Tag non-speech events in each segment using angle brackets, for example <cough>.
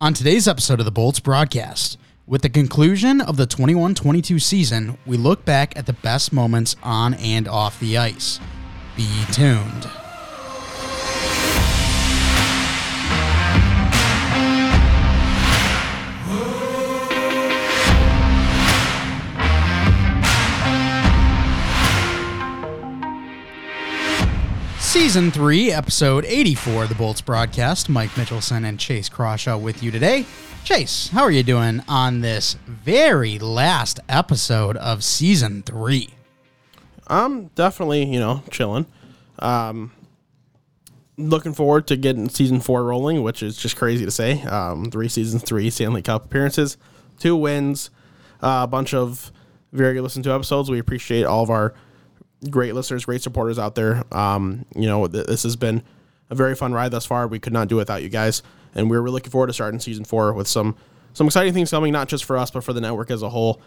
On today's episode of the Bolts broadcast, with the conclusion of the 21 22 season, we look back at the best moments on and off the ice. Be tuned. Season 3, Episode 84 of the Bolts broadcast. Mike Mitchelson and Chase Crawshaw with you today. Chase, how are you doing on this very last episode of Season 3? I'm definitely, you know, chilling. Um, looking forward to getting season four rolling, which is just crazy to say. Um, three seasons, three Stanley Cup appearances, two wins, uh, a bunch of very good listen to episodes. We appreciate all of our great listeners, great supporters out there. Um, you know, th- this has been a very fun ride thus far. We could not do it without you guys, and we're really looking forward to starting season four with some some exciting things coming, not just for us, but for the network as a whole.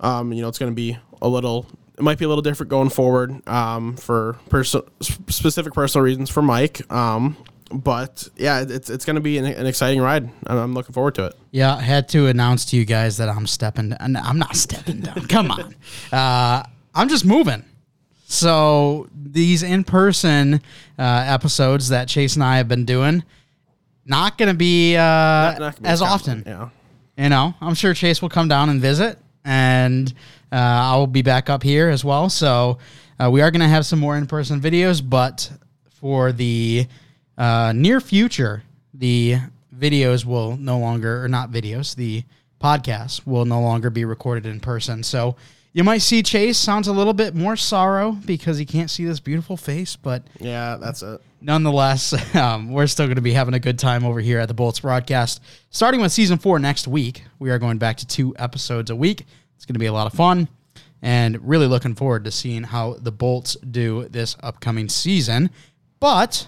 Um, you know, it's going to be a little, it might be a little different going forward um, for perso- specific personal reasons for Mike. Um, but yeah, it's it's going to be an, an exciting ride. I'm, I'm looking forward to it. Yeah, I had to announce to you guys that I'm stepping. down. I'm not stepping down. Come on, <laughs> uh, I'm just moving. So these in-person uh, episodes that Chase and I have been doing, not going to be, uh, Not gonna be as often. Yeah. You know, I'm sure Chase will come down and visit, and uh, I will be back up here as well. So uh, we are going to have some more in-person videos, but for the uh, near future, the videos will no longer, or not videos, the podcasts will no longer be recorded in person. So you might see Chase sounds a little bit more sorrow because he can't see this beautiful face, but Yeah, that's it. nonetheless, <laughs> um, we're still going to be having a good time over here at the Bolts broadcast. Starting with season four next week, we are going back to two episodes a week. It's going to be a lot of fun and really looking forward to seeing how the Bolts do this upcoming season. But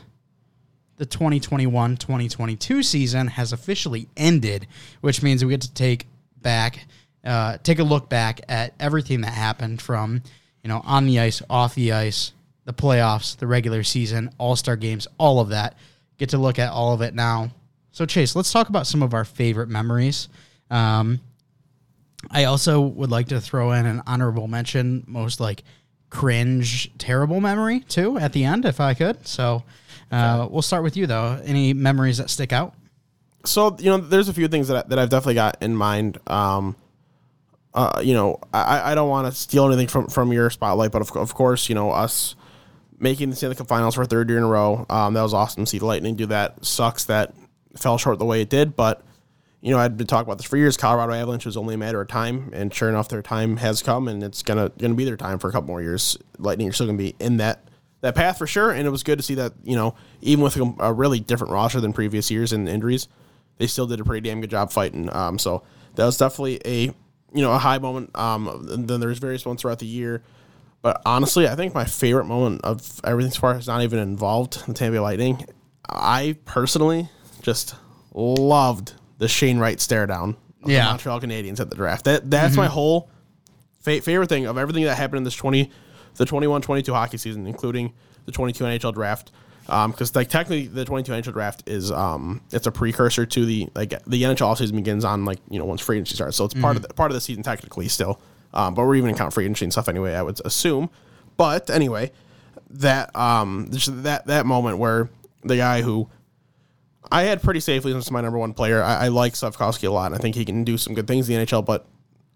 the 2021 2022 season has officially ended, which means we get to take back, uh, take a look back at everything that happened from, you know, on the ice, off the ice, the playoffs, the regular season, all star games, all of that. Get to look at all of it now. So, Chase, let's talk about some of our favorite memories. Um, I also would like to throw in an honorable mention, most like cringe, terrible memory too at the end, if I could. So uh, we'll start with you though. Any memories that stick out? So you know, there's a few things that I, that I've definitely got in mind. Um, uh, you know, I, I don't want to steal anything from from your spotlight, but of, of course, you know, us making the Stanley Cup Finals for a third year in a row. Um, that was awesome to see the Lightning do that. Sucks that fell short the way it did, but you know, I'd been talking about this for years. Colorado Avalanche was only a matter of time, and sure enough, their time has come, and it's gonna gonna be their time for a couple more years. Lightning are still gonna be in that that path for sure, and it was good to see that you know, even with a really different roster than previous years and injuries, they still did a pretty damn good job fighting. Um, so that was definitely a you know a high moment. Um, and then there's various ones throughout the year, but honestly, I think my favorite moment of everything so far is not even involved the Tampa Bay Lightning. I personally just loved the Shane Wright stare down of Yeah. the Montreal Canadiens at the draft. That that's my whole fa- favorite thing of everything that happened in this 20 the 21-22 hockey season, including the 22 NHL draft. Because like technically, the 22 NHL draft is um it's a precursor to the like the NHL season begins on like you know once free agency starts, so it's part of the, part of the season technically still. Um, but we're even count free agency and stuff anyway. I would assume. But anyway, that um that that moment where the guy who I had pretty safely since my number one player. I, I like Slafkovsky a lot. And I think he can do some good things in the NHL, but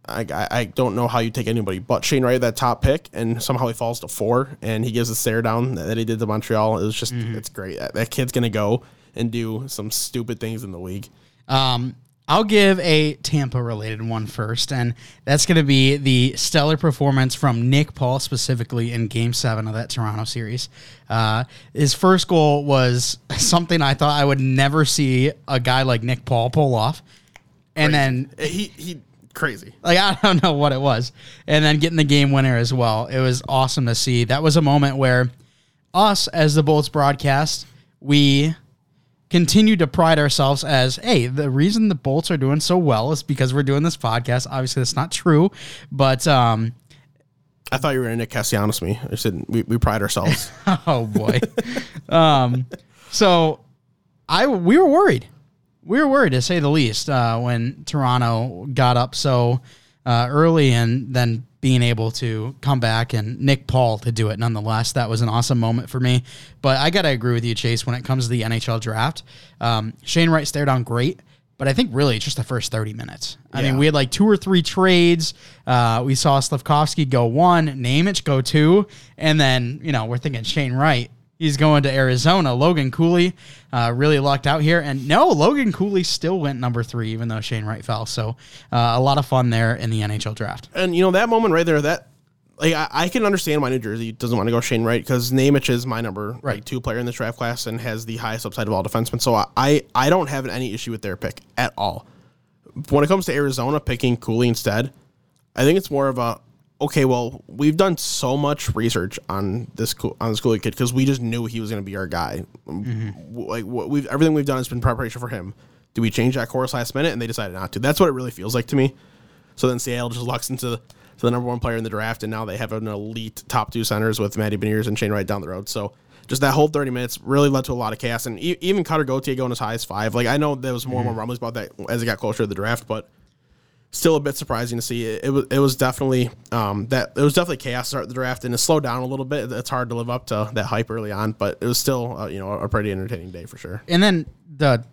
I, I, don't know how you take anybody but Shane Wright that top pick, and somehow he falls to four, and he gives a stare down that he did to Montreal. It was just it's great. That, that kid's gonna go and do some stupid things in the league. Um, I'll give a Tampa related one first, and that's going to be the stellar performance from Nick Paul, specifically in game seven of that Toronto series. Uh, his first goal was <laughs> something I thought I would never see a guy like Nick Paul pull off. And then He he crazy. like I don't know what it was, and then getting the game winner as well. It was awesome to see. That was a moment where us as the Bolts broadcast, we continue to pride ourselves as, hey, the reason the Bolts are doing so well is because we're doing this podcast. Obviously, that's not true, but um, I thought you were gonna Nick Castellanos me. I said we, we pride ourselves. <laughs> oh boy. <laughs> um, so I we were worried. We were worried to say the least uh, when Toronto got up so uh, early and then being able to come back and Nick Paul to do it nonetheless. That was an awesome moment for me. But I got to agree with you, Chase, when it comes to the NHL draft. Um, Shane Wright stared on great. But I think really it's just the first 30 minutes. I mean, we had like two or three trades. Uh, we saw Slafkovsky go one, Nemec go two, and then, you know, we're thinking Shane Wright. He's going to Arizona. Logan Cooley uh, really lucked out here. And no, Logan Cooley still went number three, even though Shane Wright fell. So uh, a lot of fun there in the NHL draft. and you know that moment right there, that like I, I can understand why New Jersey doesn't want to go Shane Wright because Nemec is my number right two player in this draft class and has the highest upside of all defensemen. So I I don't have any issue with their pick at all. When it comes to Arizona picking Cooley instead, I think it's more of a okay. Well, we've done so much research on this Cool- on this Cooley kid because we just knew he was going to be our guy. Um, mm-hmm. W- Like what we've everything we've done has been preparation for him. Do we change that course last minute? And they decided not to. That's what it really feels like to me. So then Seattle just locks into the, to the number one player in the draft, and now they have an elite top two centers with Matty Beniers and Shane Wright down the road. So just that whole 30 minutes really led to a lot of chaos. And e- even Cutter Gauthier going as high as five. Like, I know there was more and more mm-hmm. rumblings about that as it got closer to the draft, but still a bit surprising to see. It, it was it was definitely um, that it was definitely chaos start the draft, and it slowed down a little bit. It's hard to live up to that hype early on, but it was still uh, you know a pretty entertaining day for sure. And then the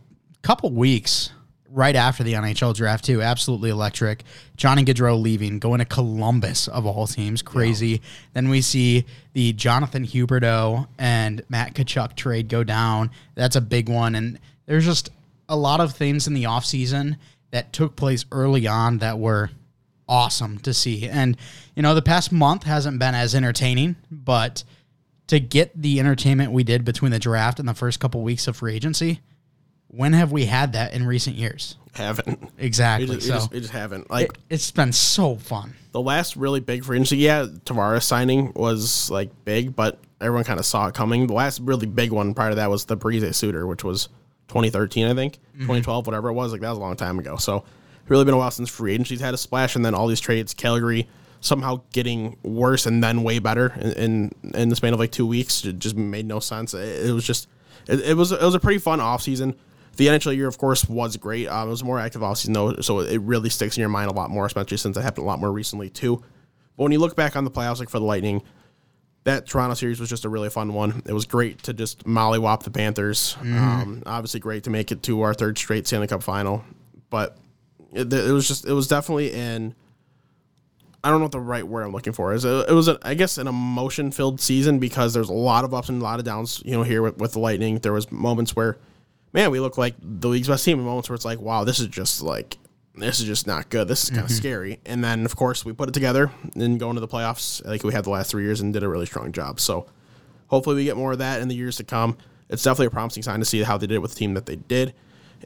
couple weeks right after the NHL draft too, absolutely electric. Johnny Gaudreau leaving, going to Columbus of all teams, crazy. Then we see the Jonathan Huberdeau and Matt Tkachuk trade go down. That's a big one. And there's just a lot of things in the offseason that took place early on that were awesome to see. And, you know, the past month hasn't been as entertaining, but to get the entertainment we did between the draft and the first couple weeks of free agency, when have we had that in recent years? Haven't <laughs> we Exactly. just, we so just, we just haven't like it, it's been so fun. the last really big free agency, yeah, Tavares signing was like big, but everyone kind of saw it coming. The last really big one prior to that was the Parise Suter, which was 2013, I think, 2012, whatever it was. Like that was a long time ago. So it's really been a while since free agency's had a splash, and then all these trades, Calgary somehow getting worse and then way better in in, in the span of like two weeks. It just made no sense. It, it was just it, it was it was a pretty fun offseason. The NHL year, of course, was great. Um, it was a more active offseason, though, so it really sticks in your mind a lot more, especially since it happened a lot more recently, too. But when you look back on the playoffs, like for the Lightning, that Toronto series was just a really fun one. It was great to just mollywop the Panthers. Um, obviously, great to make it to our third straight Stanley Cup final. But it, it was just, it was definitely in. I don't know what the right word I'm looking for is. It, it was, a, I guess, an emotion filled season because there's a lot of ups and a lot of downs. You know, here with, with the Lightning, there was moments where, man, we look like the league's best team. And moments where it's like, wow, this is just like this is just not good. This is kind of scary. And then, of course, we put it together and go into the playoffs like we had the last three years and did a really strong job. So hopefully we get more of that in the years to come. It's definitely a promising sign to see how they did it with the team that they did.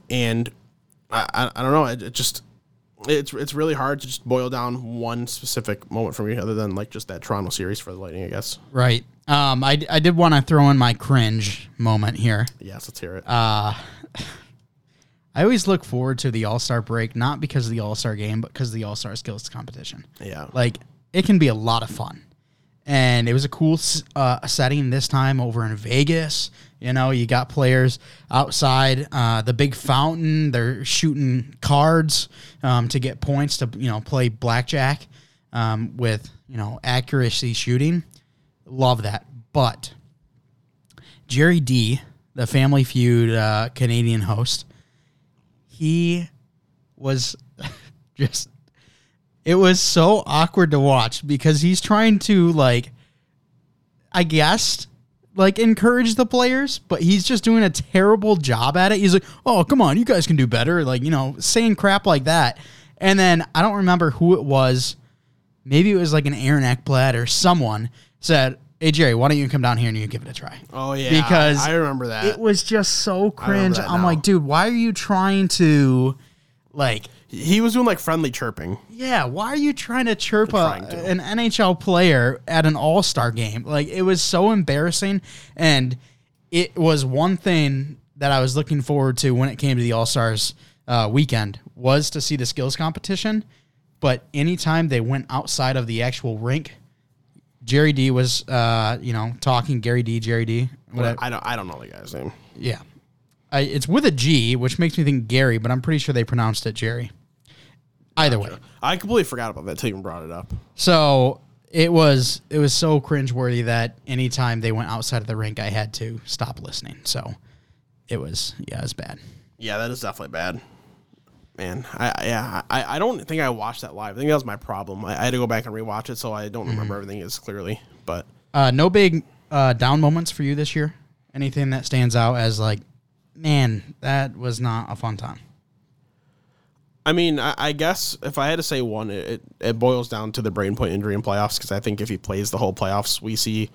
And I, I, I don't know. It, it just it's it's really hard to just boil down one specific moment for me other than like just that Toronto series for the Lightning, I guess. Right. Um, I, I did want to throw in my cringe moment here. Yes, let's hear it. I always look forward to the All Star break, not because of the All Star game, but because of the All Star skills competition. yeah. Like it can be a lot of fun, and it was a cool uh, setting this time over in Vegas. You know, you got players outside uh, the big fountain. They're shooting cards um, to get points to you know play blackjack um, with you know accuracy shooting. Love that, but Gerry Dee, the Family Feud uh, Canadian host, he was <laughs> just. It was so awkward to watch because he's trying to like, I guess, like encourage the players, but he's just doing a terrible job at it. He's like, "Oh, come on, you guys can do better," like you know, saying crap like that. And then I don't remember who it was. Maybe it was like an Aaron Ekblad or someone said, "Hey Jerry, why don't you come down here and you give it a try?" Oh yeah, because I, I remember that. It was just so cringe. I'm now. like, dude, why are you trying to, like, he was doing like friendly chirping. yeah, why are you trying to chirp a, Trying to. an NHL player at an All Star game? Like, it was so embarrassing, and it was one thing that I was looking forward to when it came to the All Stars uh, weekend was to see the skills competition. But anytime they went outside of the actual rink, Gerry Dee was, uh, you know, talking Gary D, Gerry Dee. I don't. I don't know the guy's name. Yeah. I, it's with a G, which makes me think Gary, but I'm pretty sure they pronounced it Jerry. Either way. I completely forgot about that until you brought it up. So it was it was so cringeworthy that anytime they went outside of the rink, I had to stop listening. So it was yeah, it was bad. Yeah, that is definitely bad. Man, I yeah, I, I don't think I watched that live. I think that was my problem. I, I had to go back and rewatch it, so I don't remember everything as clearly. But Uh, no big uh, down moments for you this year. Anything that stands out as like, man, that was not a fun time. I mean, I, I guess if I had to say one, it, it, it boils down to the Brayden Point injury in playoffs because I think if he plays the whole playoffs, we see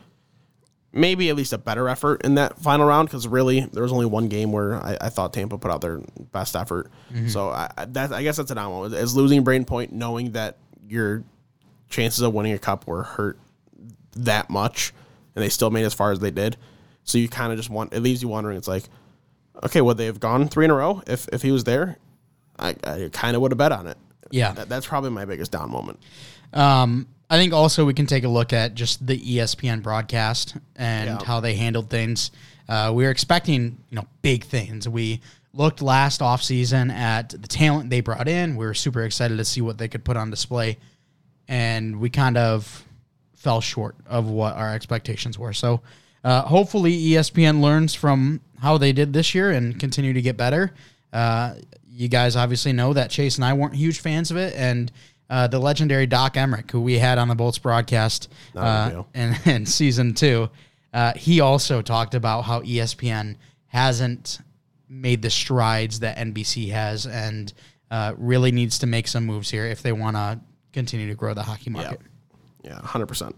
maybe at least a better effort in that final round because really there was only one game where I, I thought Tampa put out their best effort. So I, that, I guess that's an down moment. is losing Brayden Point, knowing that your chances of winning a cup were hurt that much, and they still made as far as they did. So you kind of just want it leaves you wondering. It's like, okay, would they have gone three in a row if if he was there? I, I kind of would have bet on it. Yeah. That, that's probably my biggest down moment. Um, I think also we can take a look at just the ESPN broadcast and Yeah. how they handled things. Uh, we were expecting, you know, big things. We looked last offseason at the talent they brought in. We were super excited to see what they could put on display. And we kind of fell short of what our expectations were. So uh, hopefully ESPN learns from how they did this year and continue to get better. Uh, you guys obviously know that Chase and I weren't huge fans of it, and uh, the legendary Doc Emrick, who we had on the Bolts broadcast uh, in, <laughs> in season two, uh, he also talked about how ESPN hasn't made the strides that NBC has, and uh, really needs to make some moves here if they want to continue to grow the hockey market. Yeah, hundred percent.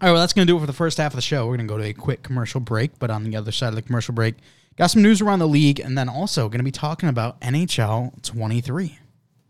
All right, well, that's going to do it for the first half of the show. We're going to go to a quick commercial break, but on the other side of the commercial break, got some news around the league, and then also going to be talking about NHL 23.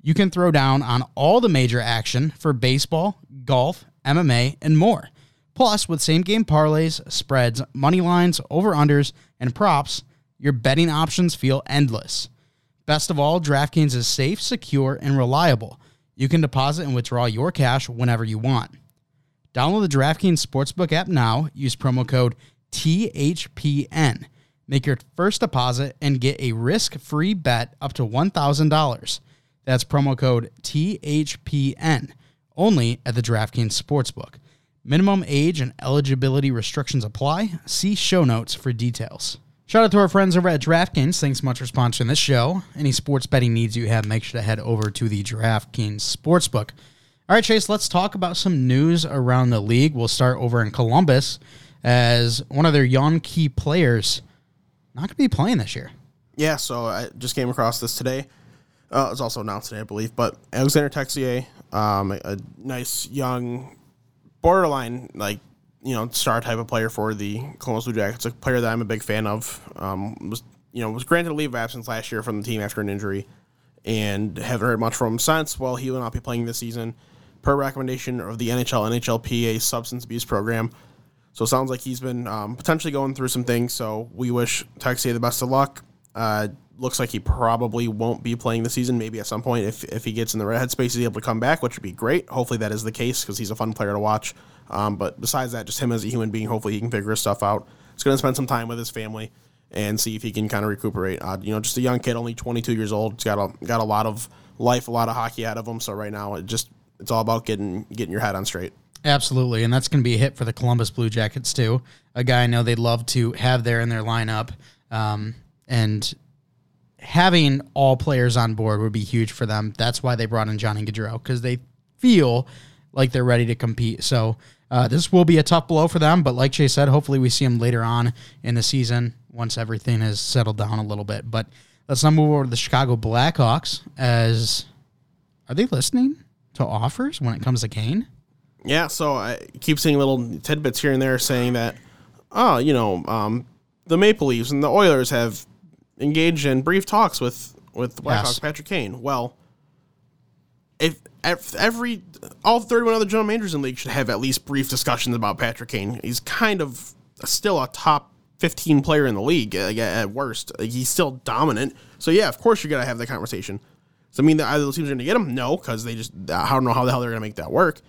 You can throw down on all the major action for baseball, golf, MMA, and more. Plus, with same game parlays, spreads, money lines, over unders, and props, your betting options feel endless. Best of all, DraftKings is safe, secure, and reliable. You can deposit and withdraw your cash whenever you want. Download the DraftKings Sportsbook app now. Use promo code THPN. Make your first deposit and get a risk free bet up to $1,000. That's promo code THPN. Only at the DraftKings Sportsbook. Minimum age and eligibility restrictions apply. See show notes for details. Shout out to our friends over at DraftKings. Thanks much for sponsoring this show. Any sports betting needs you have, make sure to head over to the DraftKings Sportsbook. All right, Chase, let's talk about some news around the league. We'll start over in Columbus as one of their young key players not going to be playing this year. Yeah, so I just came across this today. Uh, was also announced today, I believe. But Alexander Texier, um, a, a nice young, borderline like you know star type of player for the Columbus Blue Jackets, a player that I'm a big fan of. Um, was you know was granted a leave of absence last year from the team after an injury, and haven't heard much from him since. Well, he will not be playing this season, per recommendation of the NHL NHLPA substance abuse program. So it sounds like he's been um, potentially going through some things. So we wish Texier the best of luck. Uh, looks like he probably won't be playing the season. Maybe at some point, if if he gets in the right headspace, he's able to come back, which would be great. Hopefully, that is the case because he's a fun player to watch. Um, but besides that, just him as a human being, hopefully he can figure his stuff out. He's going to spend some time with his family and see if he can kind of recuperate. Uh, you know, just a young kid, only 22 years old. He's got a got a lot of life, a lot of hockey ahead of him. So right now, it just it's all about getting getting your head on straight. Absolutely, and that's going to be a hit for the Columbus Blue Jackets too. A guy I know they'd love to have there in their lineup, um, and having all players on board would be huge for them. That's why they brought in Johnny Gaudreau because they feel like they're ready to compete. So uh, this will be a tough blow for them, but like Jay said, hopefully we see them later on in the season once everything has settled down a little bit. But let's now move over to the Chicago Blackhawks. As are they listening to offers when it comes to Kane? Yeah, so I keep seeing little tidbits here and there saying that, oh, you know, um, the Maple Leafs and the Oilers have engaged in brief talks with with Blackhawks, Yes. Patrick Kane. Well, if, if every all 31 other general managers in the league should have at least brief discussions about Patrick Kane. He's kind of still a top 15 player in the league uh, at worst. He's still dominant. So yeah, of course you're gonna have that conversation. Does that mean that either of those teams are gonna get him? No, because they just I don't know how the hell they're gonna make that work.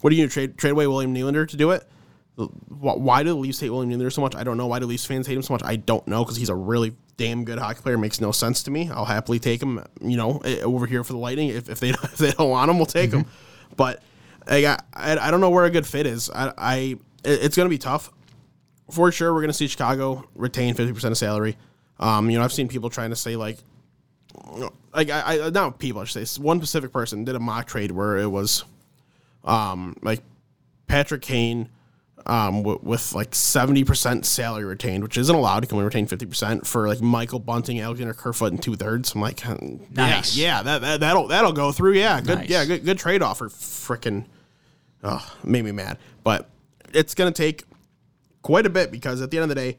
What are you gonna trade trade away William Nylander to do it? Wh- Why do the Leafs hate William Nylander so much? I don't know. Why do Leafs fans hate him so much? I don't know because he's a really damn good hockey player. Makes no sense to me. I'll happily take him. You know, eh, over here for the Lightning. If, if they <laughs> if they don't want him, we'll take him. But I, got, I I don't know where a good fit is. I, I it's gonna be tough for sure. We're gonna see Chicago retain fifty percent of salary. Um, you know, I've seen people trying to say like like I, I not people I should say one specific person did a mock trade where it was um like Patrick Kane um w- with like 70% salary retained which isn't allowed he can only retain 50% for like Michael Bunting Alexander Kerfoot and two thirds I'm like Nice. yeah, yeah that, that that'll that'll go through yeah good Nice. yeah good good trade offer freaking oh made me mad but it's gonna take quite a bit because at the end of the day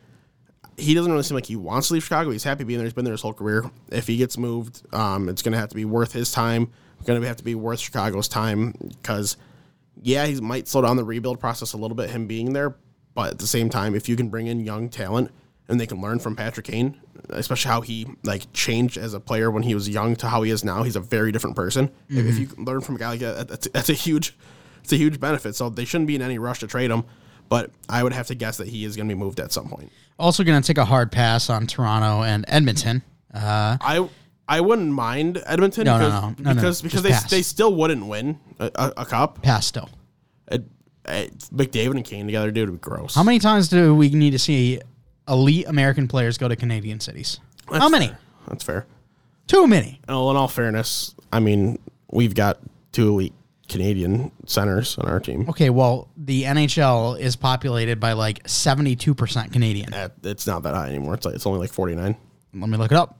he doesn't really seem like he wants to leave Chicago. He's happy being there. He's been there his whole career. If he gets moved, um, it's going to have to be worth his time. It's going to have to be worth Chicago's time because, yeah, he might slow down the rebuild process a little bit, him being there. But at the same time, if you can bring in young talent and they can learn from Patrick Kane, especially how he like changed as a player when he was young to how he is now, he's a very different person. If, if you can learn from a guy like that, that's, that's a huge, it's a huge benefit. So they shouldn't be in any rush to trade him. But I would have to guess that he is going to be moved at some point. Also, going to take a hard pass on Toronto and Edmonton. Uh, I I wouldn't mind Edmonton No, no, because no. No, no, because, just because they, pass. they still wouldn't win a, a, a cup. pass still. Uh, uh, McDavid and Kane together, dude, would be gross. How many times do we need to see elite American players go to Canadian cities? That's How many? fair. That's fair. Too many. Well, in all fairness, I mean we've got two elite Canadian centers on our team. Okay, well, the NHL is populated by like 72% Canadian. Uh, It's not that high anymore. It's like it's only like forty nine. Let me look it up.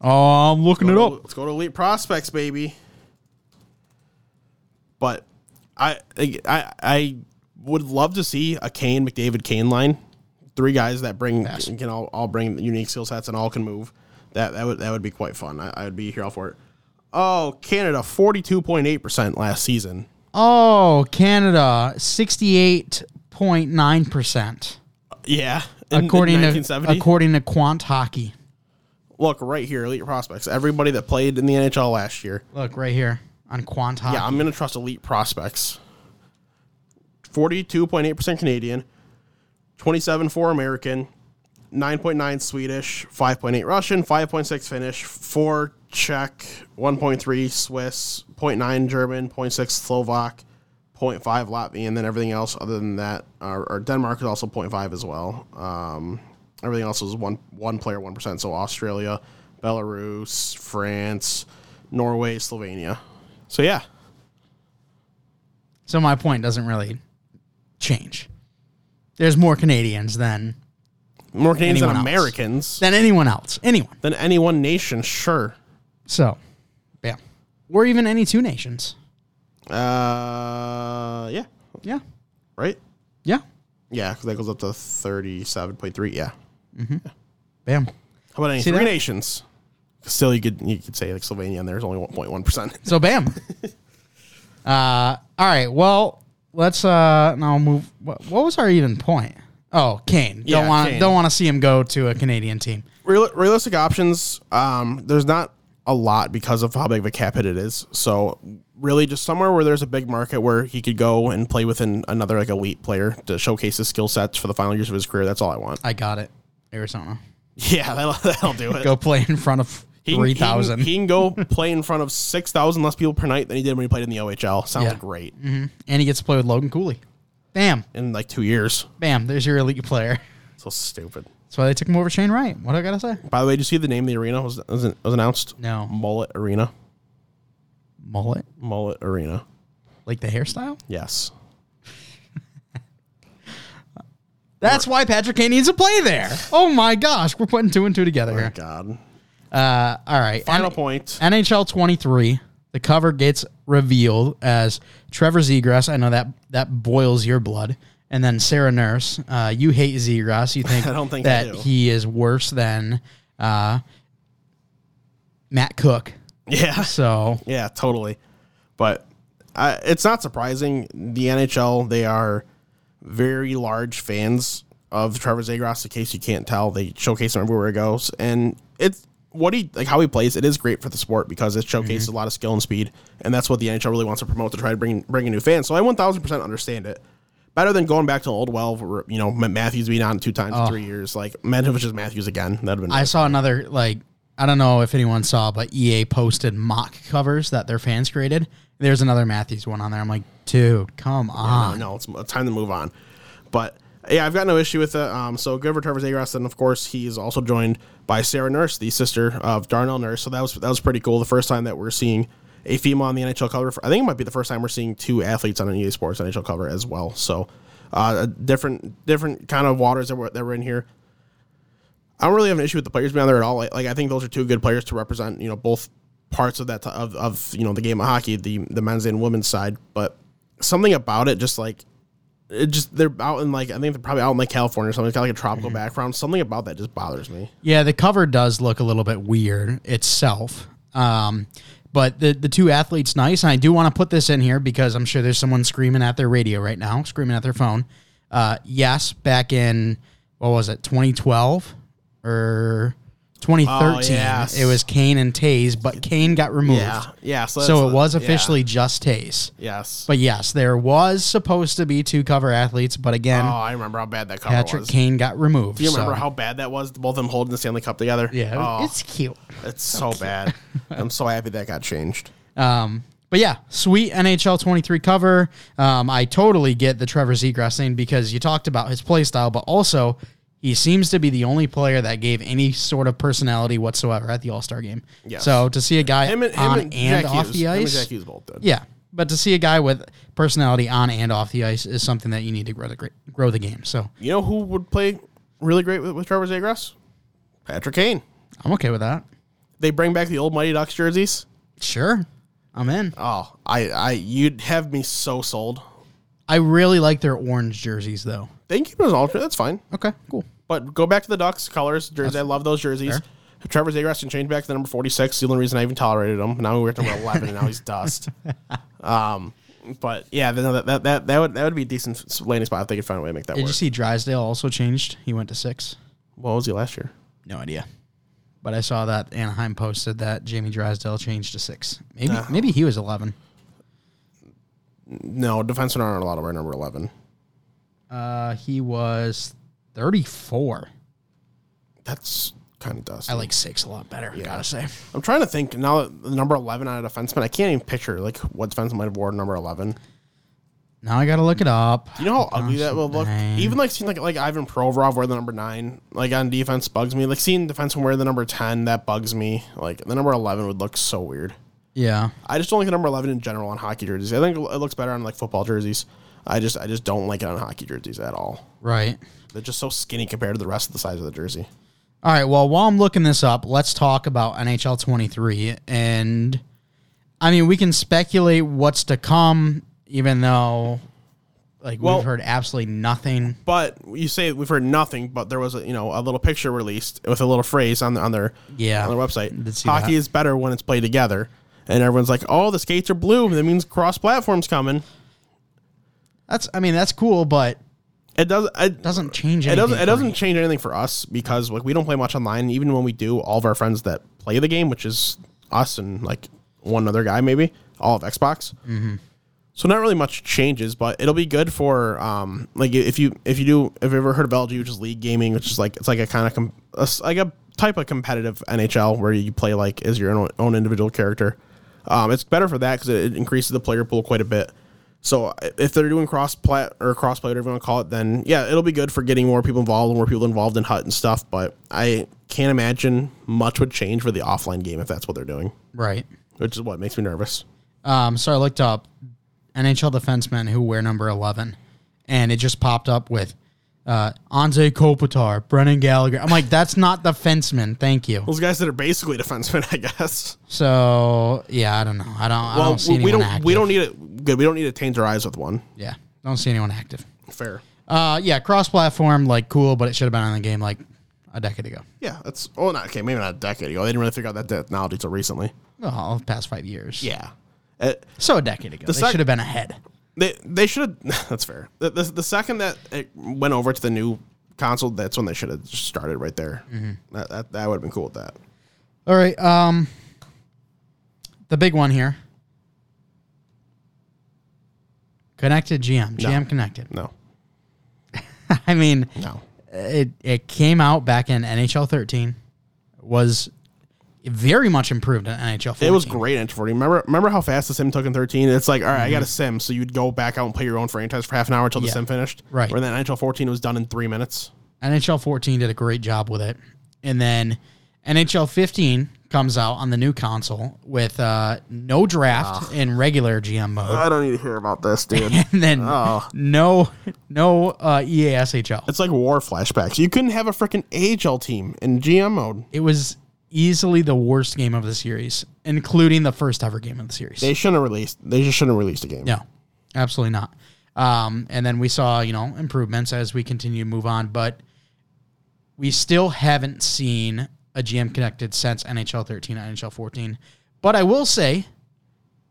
Oh, I'm looking it up. Let's go to elite prospects, baby. But I I I would love to see a Kane McDavid Kane line. Three guys that bring Pass. can all, all bring unique skill sets and all can move. That that would that would be quite fun. I, I would be here all for it. Oh, Canada forty two point eight percent last season. Oh, Canada, 68.9%. Yeah, in, According in to 1970. according to Quant Hockey. Look right here, elite prospects. Everybody that played in the NHL last year. Look right here on Quant Hockey. Yeah, I'm gonna trust elite prospects. Forty-two point eight percent Canadian, twenty-seven for American, nine point nine Swedish, five point eight Russian, five point six Finnish, four Czech, one point three Swiss, 0.9 German, 0.6 Slovak, 0.5 Latvian, and then everything else other than that, or, or Denmark is also 0.5 as well. Um, everything else is one one player, one percent. So Australia, Belarus, France, Norway, Slovenia. So yeah. So my point doesn't really change. There's more Canadians than More Canadians than else. Americans than anyone else. Anyone. than any one nation, sure. So, yeah. Or even any two nations. Uh, yeah, Yeah. right. Yeah. Yeah, because that goes up to thirty-seven point three. Yeah. Bam. How about any See three that? nations? Still, you could you could say like Slovenia, and there's only one point one percent. So bam. <laughs> uh all right. Well, let's uh now move what, what was our even point? Oh, Kane. Yeah, don't want don't want to see him go to a Canadian team. real, realistic options. Um, there's not a lot because of how big of a cap hit it is. So really, just somewhere where there's a big market where he could go and play with an, another like elite player to showcase his skill sets for the final years of his career. That's all I want. I got it. Arizona. Yeah, <laughs> that'll, that'll do it. Go play in front of He can- he can- thousand. He can go play in front of six thousand less people per night than he did when he played in the OHL. Sounds Yeah. great. Mm-hmm. and he gets to play with Logan Cooley. Bam, In like two years, bam. There's your elite player. so stupid. That's why they took him over Shane Wright. What do I gotta say? By the way, did you see the name of the arena was was, was announced? No. Mullet Arena. Mullet, Mullet Arena. like the hairstyle. Yes. That's why Patrick Kane needs to play there. Oh my gosh, we're putting two and two together My here. God. Uh, all right, Final N- point. NHL 23. The cover gets revealed as Trevor Zegras. I know that that boils your blood. And then Sarah Nurse. Uh, you hate Zegras. You <laughs> think I don't think I that do. he is worse than uh, Matt Cook. Yeah. So Yeah, totally. But I, it's not surprising. The NHL, they are very large fans of Trevor Zegras. In case you can't tell, they showcase him everywhere he goes, and it's what he like how he plays. It is great for the sport because it showcases mm-hmm. a lot of skill and speed, and that's what the NHL really wants to promote to try to bring bring in new fans. So I one thousand percent understand it. Better than going back to old well, where, you know, Matthews being on two times in oh. three years. Like Mantovich is Matthews again. That'd have been. I saw another like I don't know if anyone saw, but EA posted mock covers that their fans created. There's another Matthews one on there. I'm like, dude, come on. no, it's time to move on. But yeah, I've got no issue with it. Um, so good for Trevor Zegras, and of course he is also joined by Sarah Nurse, the sister of Darnell Nurse. So that was that was pretty cool. The first time that we're seeing a female on the NHL cover. I think it might be the first time we're seeing two athletes on an EA Sports NHL cover as well. So uh, a different different kind of waters that we're, that we're in here. I don't really have an issue with the players being on there at all. Like, like I think those are two good players to represent, you know, both parts of that of, of you know the game of hockey, the the men's and women's side. But something about it, just like it just they're out in like I think they're probably out in like California or something. It's got like a tropical background. Something about that just bothers me. Yeah, the cover does look a little bit weird itself. Um, but the the two athletes nice, and I do want to put this in here because I'm sure there's someone screaming at their radio right now, screaming at their phone. Uh, yes, back in what was it, 2012 or 2013? Oh, yes. It was Kane and Toews, but Kane got removed. Yeah, yeah. So, So that's- it was yeah. officially just Toews. yes. But yes, there was supposed to be two cover athletes, but again, oh, I remember how bad that cover Patrick was. Kane got removed. Do you remember so- how bad that was? Both of them holding the Stanley Cup together. Yeah, oh, it's cute. it's so bad. <laughs> I'm so happy that got changed. Um, but yeah, sweet NHL 23 cover. Um, I totally get the Trevor Zegras thing because you talked about his play style, but also he seems to be the only player that gave any sort of personality whatsoever at the All Star game. Yes. So to see a guy Him and, him on and, off Hughes. the Him and ice, Jack Hughes both did. yeah. But to see a guy with personality on and off the ice is something that you need to grow the grow the game. So You know who would play really great with, with Trevor Zegras? Patrick Kane. I'm okay with that. They bring back the old Mighty Ducks jerseys. Sure, I'm in. Oh, I, I, you'd have me so sold. I really like their orange jerseys though. They can keep it as alternate. That's fine. Okay, cool. But go back to the Ducks colors jersey. I love those jerseys. Trevor Zegras can change back to the number 46. The only reason I even tolerated him. Now we're at number 11, and now he's dust. <laughs> Um, but yeah, that, that, that, that, would, that would be a decent landing spot if they could find a way to make that Did work. you see Drysdale also changed? He went to six. what was he last year? No idea. But I saw that Anaheim posted that Jamie Drysdale changed to six. Maybe maybe he was eleven. No, defensemen aren't allowed to wear number 11. Uh, he was thirty four. That's kind of dusty. I like six a lot better. Gotta say. I'm trying to think now that the number 11 on a defenseman, I can't even picture like what defenseman might have worn number 11. Now I gotta look it up. Do you know how ugly that will look? Nine. Even like seeing like like Ivan Provorov wear the number nine, like on defense bugs me. Like seeing defenseman wear the number ten, that bugs me. Like the number eleven would look so weird. Yeah. I just don't like the number eleven in general on hockey jerseys. I think it looks better on like football jerseys. I just I just don't like it on hockey jerseys at all. Right. They're just so skinny compared to the rest of the size of the jersey. All right. Well, while I'm looking this up, let's talk about NHL 23. And I mean, we can speculate what's to come, even though like Well- we've heard absolutely nothing. But you say we've heard nothing, but there was a you know a little picture released with a little phrase on the, on their Yeah. on their website. Hockey that. is better when it's played together, and everyone's like, "Oh, the skates are blue. That means cross platforms coming." That's I mean that's cool, but It doesn't. It Doesn't change It anything. doesn't. It doesn't me. change anything for us because like we don't play much online. Even when we do, all of our friends that play the game, which is us and like one other guy, maybe all of Xbox. Mm-hmm. So not really much changes, but it'll be good for um like if you if you do if you ever heard of LG, which is League Gaming, which is like it's like a kind of com- a like a type of competitive NHL where you play like as your own, own individual character. Um, it's better for that because it, increases the player pool quite a bit. So if they're doing cross plat or cross play, whatever you want to call it, then yeah, it'll be good for getting more people involved and more people involved in Hut and stuff. But I can't imagine much would change for the offline game if that's what they're doing, Right. which is what makes me nervous. Um, so I looked up NHL defensemen who wear number 11, and it just popped up with uh, Anze Kopitar, Brendan Gallagher. I'm like, that's not the defenseman. Thank you. Those guys that are basically defensemen, I guess. So yeah, I don't know. I don't. I Well, don't see we, don't active. we don't need it. Good, we don't need to taint our eyes with one. Yeah, don't see anyone active. Fair. Uh, yeah, cross-platform, like cool, but it should have been on the game like a decade ago. Yeah, that's oh not okay, maybe not a decade ago. They didn't really figure out that technology until recently. The past five years. Yeah. It, So a decade ago, they sec- should have been ahead. They they should have. <laughs> That's fair. The, the, the second that it went over to the new console, that's when they should have started right there. That that, that would have been cool with that. All right. Um, the big one here. Connected GM, GM connected. No, <laughs> I mean, no. it it came out back in NHL 13, was very much improved in NHL 14. It was great in 40. Remember remember how fast the sim took in 13? It's like, all right, I got a sim, so you'd go back out and play your own franchise for half an hour until the Yeah. sim finished. Right. Where then NHL 14 was done in three minutes. NHL 14 did a great job with it, and then NHL 15 comes out on the new console with uh, no draft in regular GM mode, I don't need to hear about this, dude. <laughs> and then Oh. no no uh, EA SHL. it's like war flashbacks. You couldn't have a freaking AHL team in GM mode. It was easily the worst game of the series, including the first ever game of the series. They shouldn't have released. They just shouldn't have released a game. No, absolutely not. Um, and then we saw, you know, improvements as we continue to move on, but we still haven't seen a GM connected since NHL 13 and NHL 14. But I will say,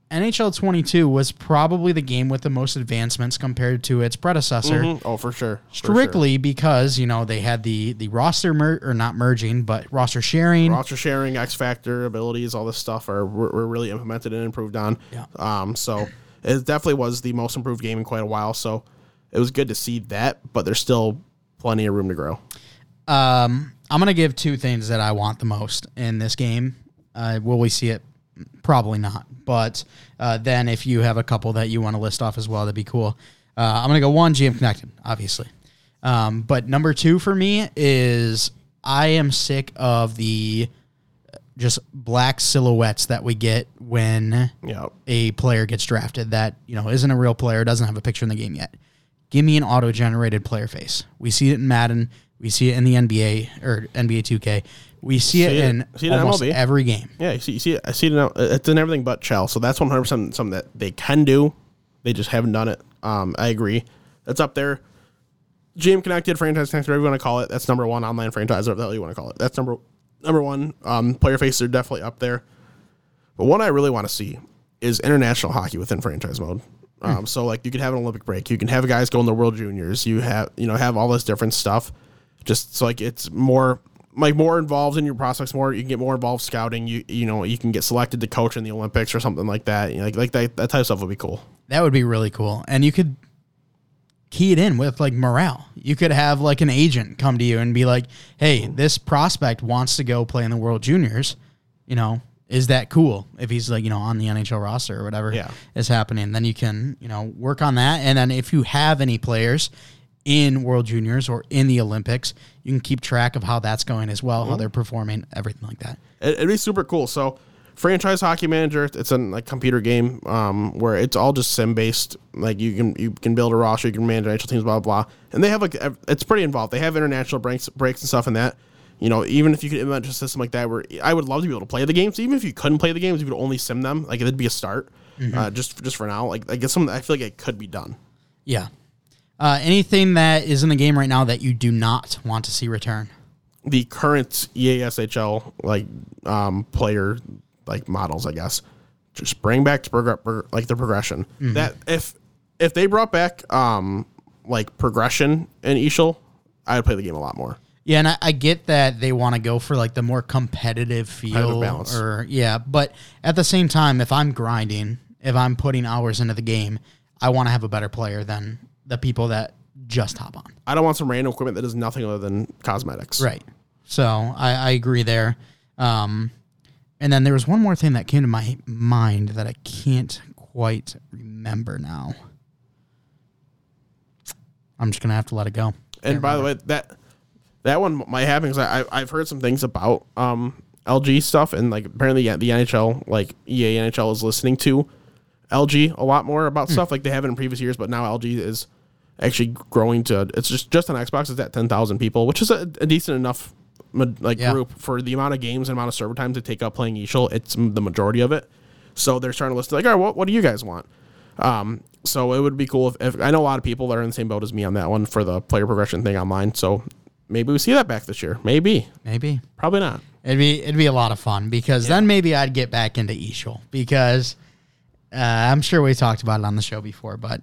NHL 22 was probably the game with the most advancements compared to its predecessor. Mhm. Oh, for sure. For sure. Strictly because you know they had the the roster mer- or not merging, but roster sharing. roster sharing, X Factor abilities, all this stuff are were, were really implemented and improved on. Yeah. Um. So it definitely was the most improved game in quite a while. So it was good to see that, but there's still plenty of room to grow. Um, I'm gonna give two things that I want the most in this game. Uh, will we see it? Probably not. But uh, then, if you have a couple that you want to list off as well, that'd be cool. Uh, I'm gonna go one GM connected, obviously. Um, but number two for me is I am sick of the uh, just black silhouettes that we get when Yeah. a player gets drafted that you know isn't a real player, doesn't have a picture in the game yet. Give me an auto-generated player face. We see it in Madden. We see it in the NBA or NBA 2K. We see, it, See it- in see it in almost MLB. every game. Yeah. You see, you see it. I see it now. It's in everything but Shell. So that's 100 percent something that they can do. They just haven't done it. Um. I agree. That's up there. GM connected, franchise connected, whatever you want to call it. That's number one online franchise, whatever the hell you want to call it. That's number number one. Um, player faces are definitely up there. But what I really want to see is international hockey within franchise mode. Um, so like you can have an Olympic break, you can have guys go in the World Juniors, you have you know have all this different stuff. Just so like it's more like more involved in your prospects, more you can get more involved scouting. You you know you can get selected to coach in the Olympics or something like that. You know, like like that that type of stuff would be cool. That would be really cool. And you could key it in with like morale. You could have like an agent come to you and be like, "Hey, this prospect wants to go play in the World Juniors. You know, is that cool? If he's like, you know, on the NHL roster or whatever Yeah. is happening, then you can, you know, work on that. And then if you have any players in World Juniors or in the Olympics, you can keep track of how that's going as well, how they're performing, everything like that. It, it'd be super cool. So, franchise hockey manager, it's a like computer game um, where it's all just sim based. Like you can you can build a roster, you can manage NHL teams, blah blah. blah. And they have like it's pretty involved. They have international breaks breaks and stuff in that. You know, even if you could implement a system like that, where I would love to be able to play the games. Even if you couldn't play the games, you could only sim them. Like it'd be a start. Uh, just just for now, like it's something I feel like it could be done. Yeah. Uh, anything that is in the game right now that you do not want to see return? the current EASHL like um, player like models, I guess. Just bring back to prog- like the progression. That if if they brought back um like progression in Ishel, I would play the game a lot more. Yeah, and I, I get that they want to go for like the more competitive feel, balance. or yeah, but at the same time, if I'm grinding, if I'm putting hours into the game, I want to have a better player than the people that just hop on. I don't want some random equipment that does nothing other than cosmetics. Right. So I, I agree there. Um, and then there was one more thing that came to my mind that I can't quite remember now. I'm just gonna have to let it go. And by the way, that that one might happen because I, I I've heard some things about um LG stuff and like apparently yeah, the NHL like EA NHL is listening to LG a lot more about stuff like they haven't in previous years, but now LG is actually growing to it's just just on Xbox it's at ten thousand people, which is a, a decent enough like Yeah. group for the amount of games and amount of server time to take up playing EASHL. It's the majority of it. So they're starting to listen like, all right, what what do you guys want? Um, so it would be cool if, if I know a lot of people that are in the same boat as me on that one for the player progression thing online. So maybe we see that back this year. Maybe, Maybe probably not. it'd be it'd be a lot of fun because then maybe I'd get back into EASHL because uh, I'm sure we talked about it on the show before, but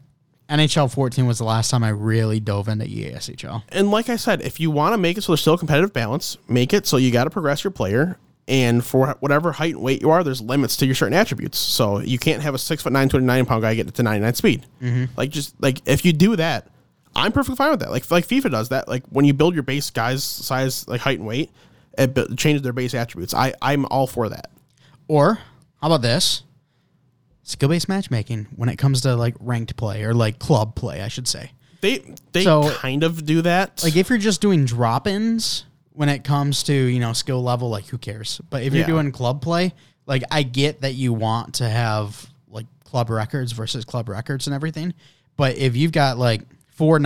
NHL 14 was the last time I really dove into EASHL. And like I said, if you want to make it so there's still a competitive balance, make it so you got to progress your player. And for whatever height and weight you are, there's limits to your certain attributes. So you can't have a six foot nine, 29 pound guy get to 99 speed. Mm-hmm. Like just like if you do that, I'm perfectly fine with that. Like like FIFA does that. Like when you build your base guys size, like height and weight, it changes their base attributes. I I'm all for that. Or how about this? Skill based matchmaking when it comes to like ranked play or like club play, I should say. They they So- kind of do that. Like if you're just doing drop ins when it comes to, you know, skill level, like who cares? But if you're Yeah. doing club play, like I get that you want to have like club records versus club records and everything. But if you've got like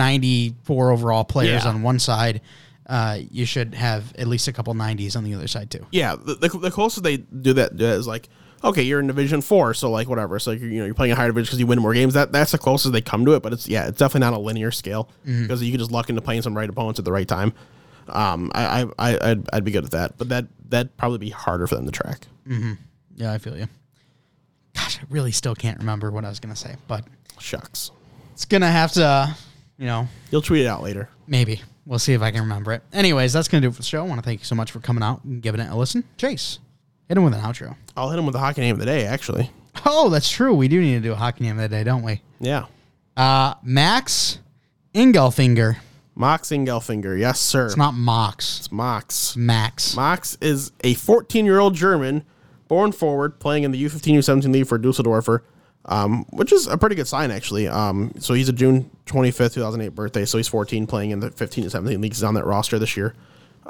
494 overall players Yeah. on one side, uh, you should have at least a couple 90s on the other side too. Yeah, the, the, the closest they do that do that is like, okay, you're in Division Four, so like whatever. So you're, you know you're playing a higher division because you win more games. That that's the closest they come to it. But it's yeah, it's definitely not a linear scale because you can just luck into playing some right opponents at the right time. Um, I I I I'd, I'd be good at that, but that that'd probably be harder for them to track. Yeah, I feel you. Gosh, I really still can't remember what I was going to say, but Shucks, it's going to have to, you know, you'll tweet it out later. Maybe. We'll see if I can remember it. Anyways, that's going to do it for the show. I want to thank you so much for coming out and giving it a listen. Chase, hit him with an outro. I'll hit him with the hockey name of the day. Actually, Oh, that's true. We do need to do a hockey name of the day, don't we? yeah, Uh, Max Ingelfinger. Mox Ingelfinger. Yes, sir. It's not Mox. It's Mox. Max. Mox is a 14 year old German born forward playing in the U15 U17 league for Dusseldorfer, um, which is a pretty good sign, actually. Um, so he's a June 25th, 2008 birthday. So he's 14 playing in the 15 and 17 leagues. He's on that roster this year.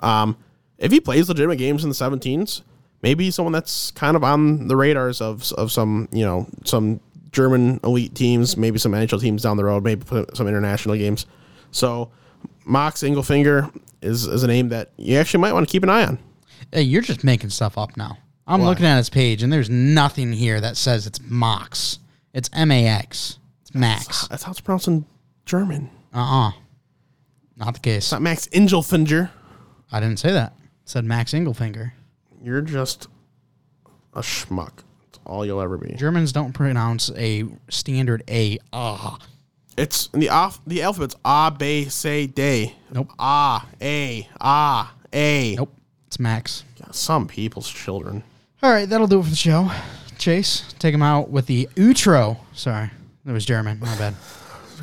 Um, if he plays legitimate games in the 17s, maybe someone that's kind of on the radars of, of some, you know, some German elite teams, maybe some NHL teams down the road, maybe some international games. So Mox Engelfinger is, is a name that you actually might want to keep an eye on. Hey, you're just making stuff up now. I'm looking at his page, and there's nothing here that says it's Mox. It's M A X. It's Max. That's how it's pronounced in German. Uh uh Not the case. It's not Max Engelfinger. I didn't say that. Said Max Ingelfinger. You're just a schmuck. That's all you'll ever be. Germans don't pronounce a standard A. Ah. It's in the off the alphabet's A B C D. Nope. Ah A ah A. Nope. It's Max. Some people's children. All right, that'll do it for the show. Chase, take him out with the outro. Sorry, that was German. My bad.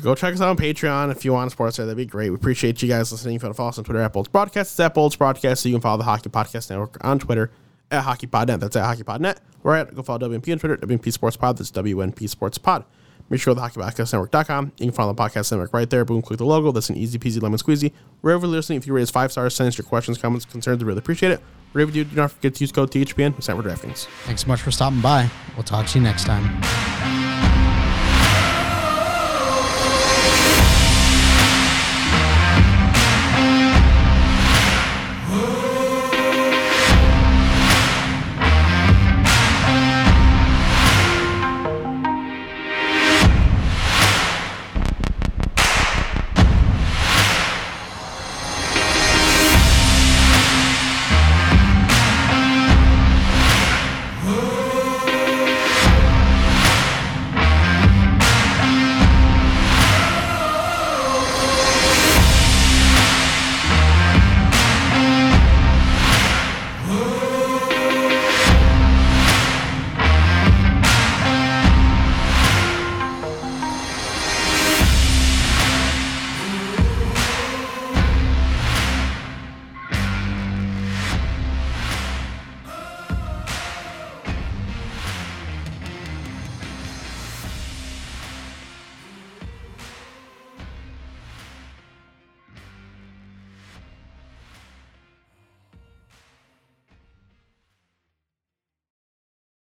Go check us out on Patreon if you want to support us there. That'd be great. We appreciate you guys listening. If you want to follow us on Twitter at Bolts Broadcast, it's at Bolts Broadcast. So you can follow the Hockey Podcast Network on Twitter at HockeyPodNet. That's at HockeyPodNet. We're at go follow WNP on Twitter, WNP Sports Pod. That's WNP Sports Pod. Make sure the HockeyPodcastNetwork.com. You can follow the podcast network right there. Boom, click the logo. That's an easy peasy lemon squeezy. Wherever you're listening, if you rate us five stars, send us your questions, comments, concerns. We really appreciate it. Whatever you do, do not forget to use code THPN. Time for DraftKings. Thanks so much for stopping by. We'll talk to you next time.